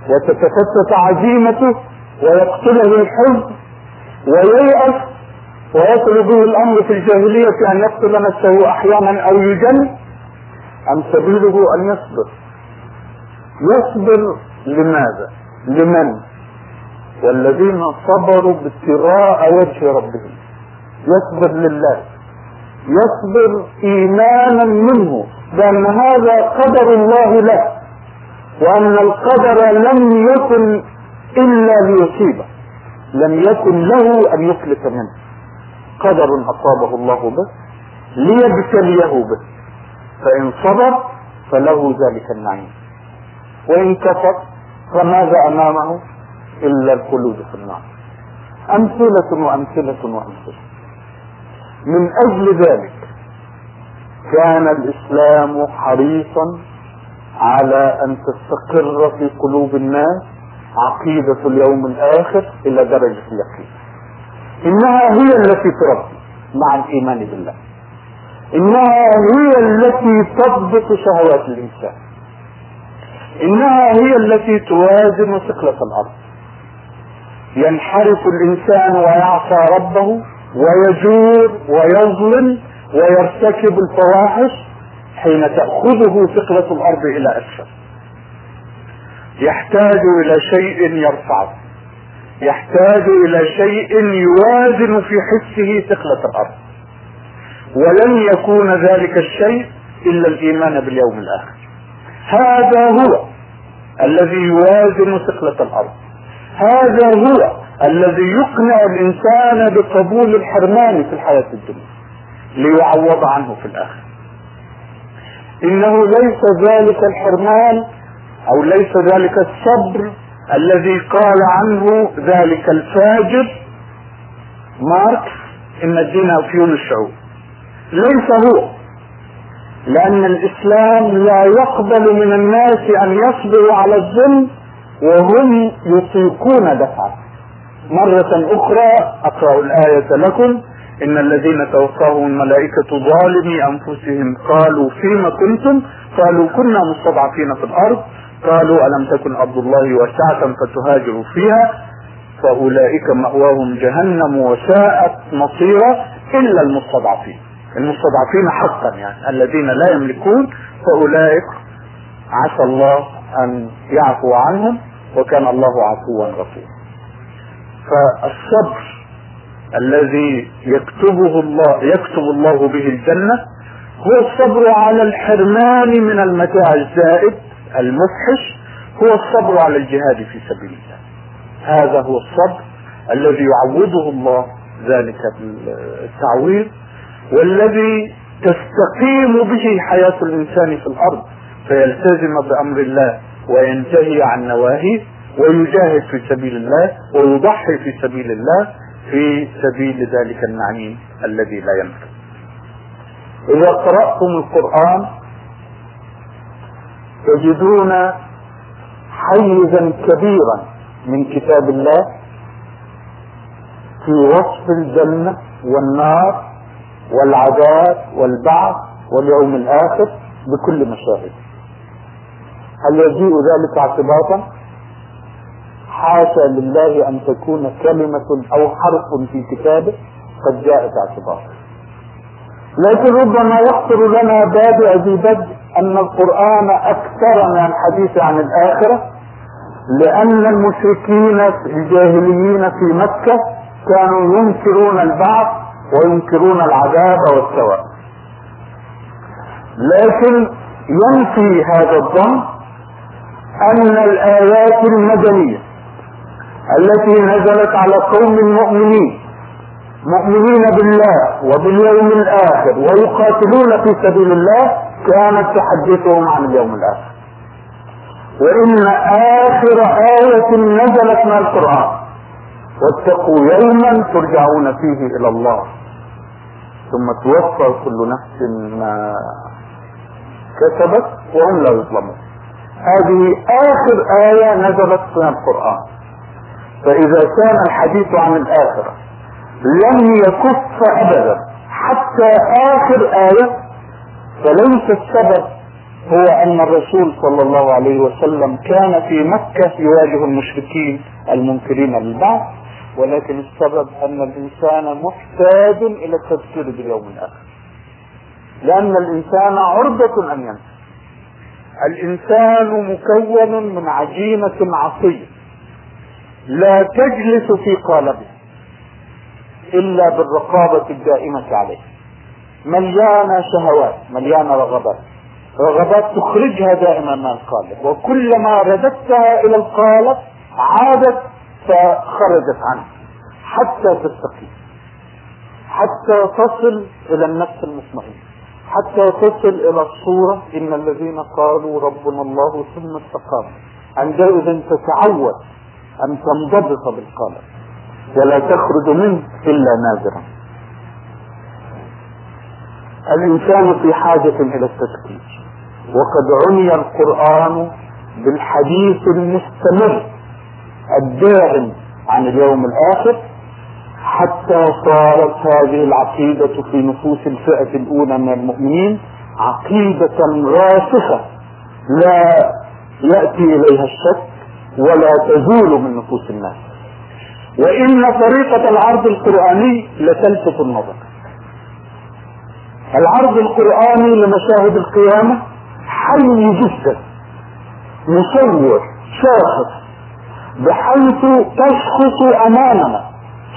وتتفتت عزيمته ويقتله الحزن وييأس ويصل به الأمر في الجاهلية أن يقتل نفسه أحيانا أو يجن أم سبيله أن يصبر؟ يصبر لماذا؟ لمن؟ والذين صبروا ابتغاء وجه ربهم. يصبر لله. يصبر إيمانا منه بان هذا قدر الله له وأن القدر لم يكن إلا ليصيبه. لم يكن له أن يفلت منه. قدر أصابه الله به ليبتليه به. فإن صبر فله ذلك النعيم. وإن كفر فماذا أمامه؟ إلا الخلود في النار. أمثلة وأمثلة وأمثلة. من أجل ذلك كان الإسلام حريصا على أن تستقر في قلوب الناس عقيدة اليوم الآخر إلى درجة اليقين. إنها هي التي تربي مع الإيمان بالله. إنها هي التي تضبط شهوات الإنسان. إنها هي التي توازن ثقلة الأرض. ينحرف الإنسان ويعصى ربه ويجور ويظلم ويرتكب الفواحش حين تأخذه ثقلة الأرض إلى أسفل. يحتاج إلى شيء يرفعه. يحتاج إلى شيء يوازن في حسه ثقلة الأرض. ولن يكون ذلك الشيء إلا الإيمان باليوم الآخر. هذا هو الذي يوازن ثقلة الأرض. هذا هو الذي يقنع الإنسان بقبول الحرمان في الحياة الدنيا ليعوض عنه في الآخر. إنه ليس ذلك الحرمان أو ليس ذلك الصبر الذي قال عنه ذلك الفاجر؟ ماركس إن الدين أفيون الشعوب. ليس هو لأن الإسلام لا يقبل من الناس أن يصبروا على الظلم وهم يطيقون دفعه. مرة أخرى أقرأ الآية لكم. إن الذين توفاهم الملائكة ظالمي أنفسهم قالوا فيما كنتم؟ قالوا كنا مستضعفين في الأرض. قالوا ألم تكن أرض الله واسعة فتهاجروا فيها فأولئك مأواهم جهنم وساءت مصيرا إلا المستضعفين. المستضعفين حقا يعني الذين لا يملكون فأولئك عسى الله أن يعفو عنهم وكان الله عفوا غفورا. فالصبر الذي يكتبه الله يكتب الله به الجنة هو الصبر على الحرمان من المتاع الزائد. المفحش هو الصبر على الجهاد في سبيل الله. هذا هو الصبر الذي يعوضه الله ذلك التعويض والذي تستقيم به حياة الإنسان في الأرض فيلتزم بأمر الله وينتهي عن نواهيه ويجاهد في سبيل الله ويضحي في سبيل الله في سبيل ذلك النعيم الذي لا ينفذ إذا قرأتم القرآن تجدون حيزا كبيرا من كتاب الله في وصف الجنة والنار والعذاب والبعث واليوم الآخر بكل مشاهد. هل يجيء ذلك اعتباطا؟ حاشا لله أن تكون كلمة أو حرف في كتابه قد جاءت اعتباطا. لكن ربما يخطر لنا بادئ ذي بدء أن القرآن أكثر من الحديث عن الآخرة لأن المشركين الجاهليين في مكة كانوا ينكرون البعث وينكرون العذاب والثواب. لكن ينفي هذا الظن أن الآيات المدنية التي نزلت على قوم مؤمنين مؤمنين بالله وباليوم الآخر ويقاتلون في سبيل الله كانت تحدثهم عن اليوم الآخر. وإن آخر آية نزلت من القرآن. واتقوا يوما ترجعون فيه إلى الله. ثم توفى كل نفس ما كسبت وهم لا يظلمون. هذه آخر آية نزلت من القرآن. فإذا كان الحديث عن الآخرة لم يكف أبدا. حتى آخر آية فليس السبب هو أن الرسول صلى الله عليه وسلم كان في مكة يواجه المشركين المنكرين للبعث ولكن السبب أن الإنسان محتاج إلى التذكير باليوم الآخر. لأن الإنسان عرضة أن ينسى. الإنسان مكون من عجينة عصية لا تجلس في قالبه إلا بالرقابة الدائمة عليه. مليانة شهوات مليانة رغبات. رغبات تخرجها دائما من القالب. وكلما رددتها إلى القالب عادت فخرجت عنه. حتى تستقيم. حتى تصل إلى النفس المطمئنة. حتى تصل إلى الصورة. إن الذين قالوا ربنا الله ثم استقاموا عندئذ تتعود أن تنضبط بالقالب. ولا تخرج منه إلا نادرا. الإنسان في حاجة إلى التذكير وقد عني القرآن بالحديث المستمر الدائم عن اليوم الآخر حتى صارت هذه العقيدة في نفوس الفئة الأولى من المؤمنين عقيدة راسخة. لا يأتي إليها الشك ولا تزول من نفوس الناس. وإن طريقة العرض القرآني لتلفت النظر. العرض القرآني لمشاهد القيامة حي جدا. مصور شاخص بحيث تشخص أمامنا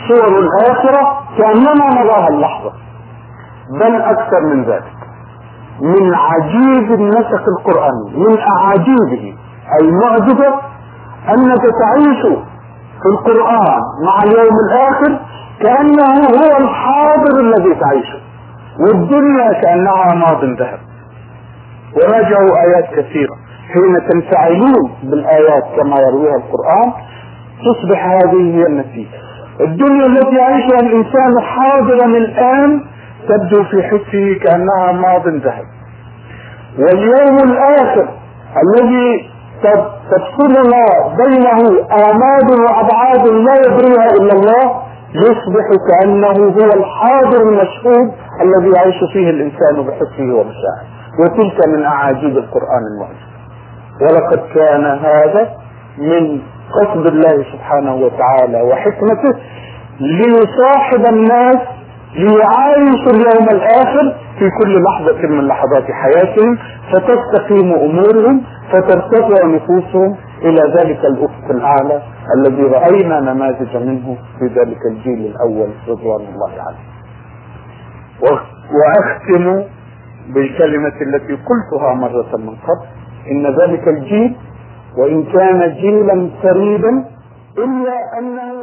صور الآخرة كأننا نراها اللحظة. بل أكثر من ذلك من عجيب النسق القرآني من أعاجيبه المعجبة أنك تعيش في القرآن مع اليوم الآخر كأنه هو الحاضر الذي تعيشه. والدنيا كأنها ماض ذهب. وراجعوا آيات كثيرة. حين تنفعلون بالآيات كما يرويها القرآن تصبح هذه هي النتيجة. الدنيا التي يعيشها الإنسان حاضرا الآن تبدو في حسه كأنها ماض ذهب. واليوم الآخر الذي تفصلنا بينه آماد وأبعاد لا يدريها إلا الله يصبح كأنه هو الحاضر المشهود الذي يعيش فيه الإنسان بحسه ومشاعره وتلك من أعاجيب القرآن المعجز ولقد كان هذا من قصد الله سبحانه وتعالى وحكمته ليصاحب الناس ليعايشوا اليوم الآخر في كل لحظة من لحظات حياتهم فتستقيم أمورهم فترتفع نفوسهم إلى ذلك الأفق الأعلى الذي رأينا نماذج منه في ذلك الجيل الأول رضوان الله عليه. وأختم بالكلمة التي قلتها مرة من قبل إن ذلك الجيل وإن كان جيلا فريدا إلا أنه